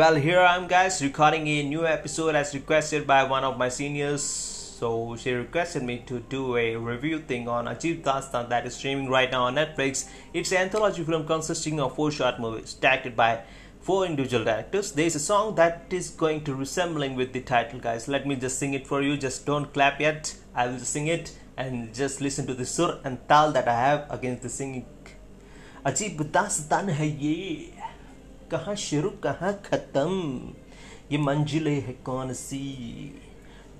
Well, here I am, guys, recording a new episode as requested by one of my seniors. So she requested me to do a review thing on Ajeeb Daastaan that is streaming right now on Netflix. It's an anthology film consisting of four short movies directed by four individual directors. There is a song that is going to resembling with the title, guys. Let me just sing it for you. Just don't clap yet. I will sing it and just listen to the sur and tal that I have against the singing. Ajeeb Dastaan hai ye. कहाँ शुरू कहाँ खत्म ये मंजिलें है कौन सी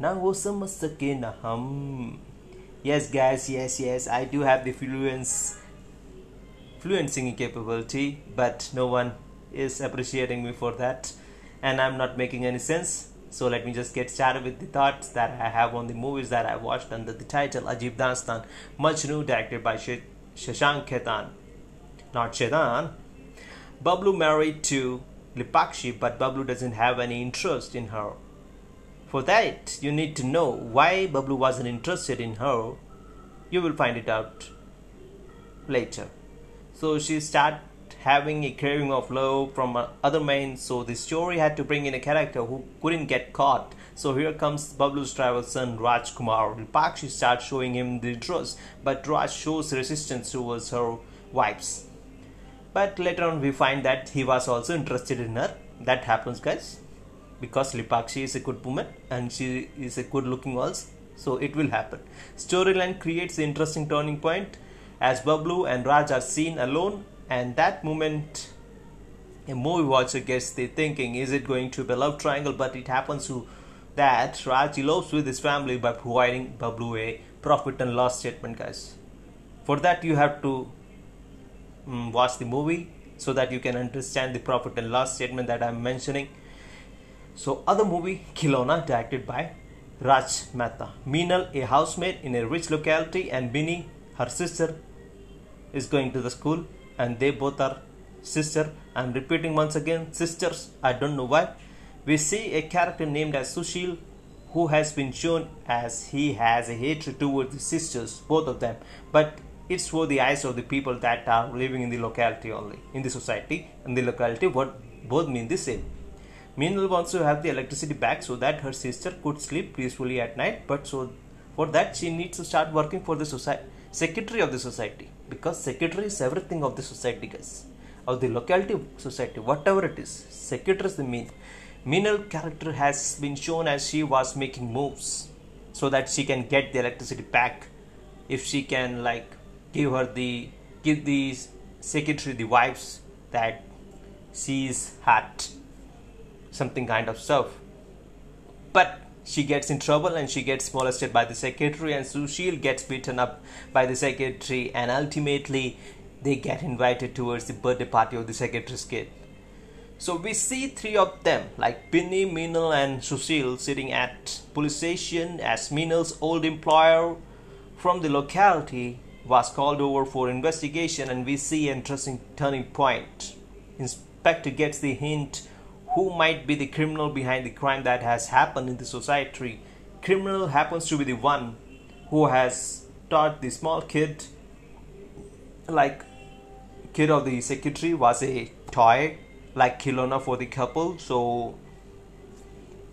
ना वो समझ सके ना हम guys yes yes i do have the fluence fluent singing capability but no one is appreciating me for that and i'm not making any sense so let me just get started with the thoughts that i have on the movies that i watched under the title ajib dastan majnu directed by Sh- shashank khaitan not Shaitan. Bablu married to Lipakshi, but Bablu doesn't have any interest in her. For that, you need to know why Bablu wasn't interested in her. You will find it out later. So she started having a craving of love from other men. So the story had to bring in a character who couldn't get caught. So here comes Bablu's tribal son Rajkumar. Lipakshi starts showing him the interest, but Raj shows resistance towards her vibes but later on we find that he was also interested in her. That happens guys. Because lipakshi is a good woman and she is a good looking also. So it will happen. Storyline creates interesting turning point as bablu and raj are seen alone. And that moment a movie watcher gets the thinking is it going to be a love triangle? But it happens to that raj elopes with his family by providing bablu a profit and loss statement guys. For that you have to um, watch the movie so that you can understand the profit and loss statement that I'm mentioning. So, other movie Khilona, directed by Raj Mehta. Meenal, a housemaid in a rich locality, and Binny, her sister, is going to the school, and they both are sister. I'm repeating once again, sisters. I don't know why. We see a character named as Sushil, who has been shown as he has a hatred towards the sisters, both of them. But it's for the eyes of the people that are living in the locality only in the society and the locality what both mean the same. Meenal wants to have the electricity back so that her sister could sleep peacefully at night but so for that she needs to start working for the society secretary of the society because secretary is everything of the society guys. Of the locality society whatever it is secretary is the mean. Meenal character has been shown as she was making moves so that she can get the electricity back. If she can like give her the give the secretary the vibes that she's hot. Something kind of stuff. But she gets in trouble and she gets molested by the secretary and Sushil gets beaten up by the secretary and ultimately they get invited towards the birthday party of the secretary's kid. So we see three of them like Binny, Meenal and Sushil sitting at police station as Meenal's old employer from the locality was called over for investigation and we see an interesting turning point. Inspector gets the hint who might be the criminal behind the crime that has happened in the society. Criminal happens to be the one who has taught the small kid like kid of the secretary was a toy like Khilona for the couple so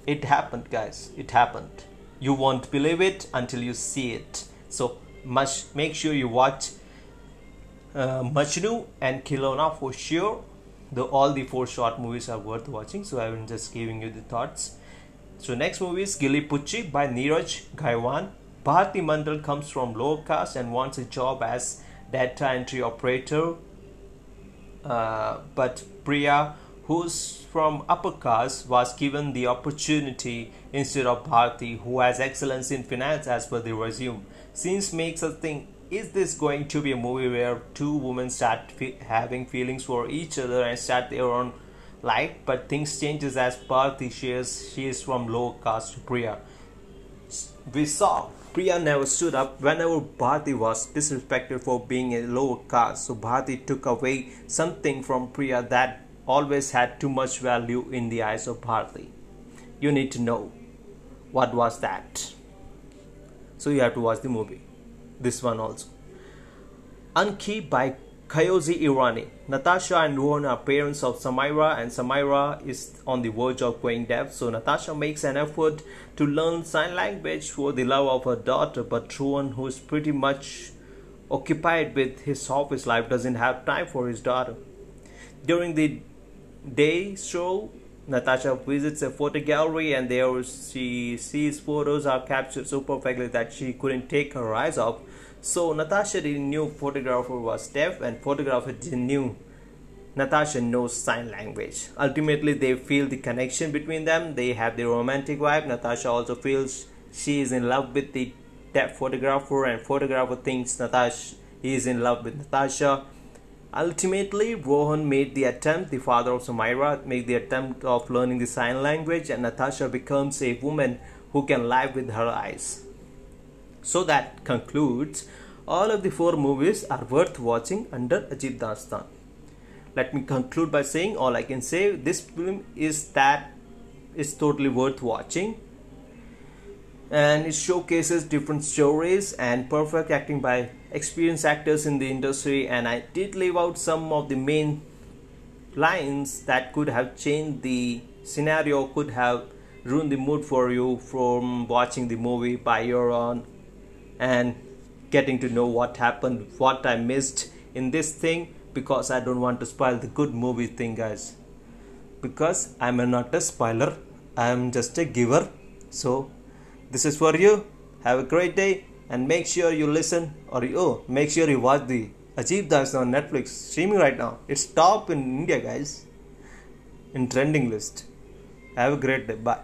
it happened guys it happened you won't believe it until you see it so must make sure you watch uh, Majnu and Khilona for sure. The all the four short movies are worth watching. So I'm just giving you the thoughts. So next movie is Geeli Pucchi by Neeraj Ghaywan. Bharti Mandal comes from low caste and wants a job as data entry operator. Uh, but Priya, who's from upper caste, was given the opportunity instead of Bharti, who has excellence in finance as per the resume. Scenes makes us think is this going to be a movie where two women start fe- having feelings for each other and start their own life but things changes as Bharti shares she is from low caste Priya. We saw Priya never stood up whenever Bharti was disrespected for being a lower caste. So Bharti took away something from Priya that always had too much value in the eyes of Bharti. You need to know what was that so you have to watch the movie this one also Ankahi by Kayoze Irani. Natasha and Rohan are parents of Samira, and Samira is on the verge of going deaf. So Natasha makes an effort to learn sign language for the love of her daughter, but Rohan, who is pretty much occupied with his office life, doesn't have time for his daughter. During the day show, Natasha visits a photo gallery and there she sees photos are captured so perfectly that she couldn't take her eyes off so Natasha didn't knew photographer was deaf and photographer didn't knew Natasha knows sign language. Ultimately, they feel the connection between them. They have the romantic vibe. Natasha also feels she is in love with the deaf photographer, and photographer thinks Natasha is in love with Natasha. Ultimately, Rohan made the attempt. The father of Samira made the attempt of learning the sign language, and Natasha becomes a woman who can live with her eyes. So that concludes all of the four movies are worth watching under Ajeeb Daastaan. Let me conclude by saying all I can say this film is that is totally worth watching and it showcases different stories and perfect acting by experienced actors in the industry and I did leave out some of the main lines that could have changed the scenario could have ruined the mood for you from watching the movie by your own and getting to know what happened, what I missed in this thing because I don't want to spoil the good movie thing, guys. Because I'm not a spoiler, I am just a giver. So, this is for you. Have a great day and make sure you listen or you, oh, make sure you watch the Ajeeb Daastaan Netflix streaming right now. It's top in India, guys, in trending list. Have a great day. Bye.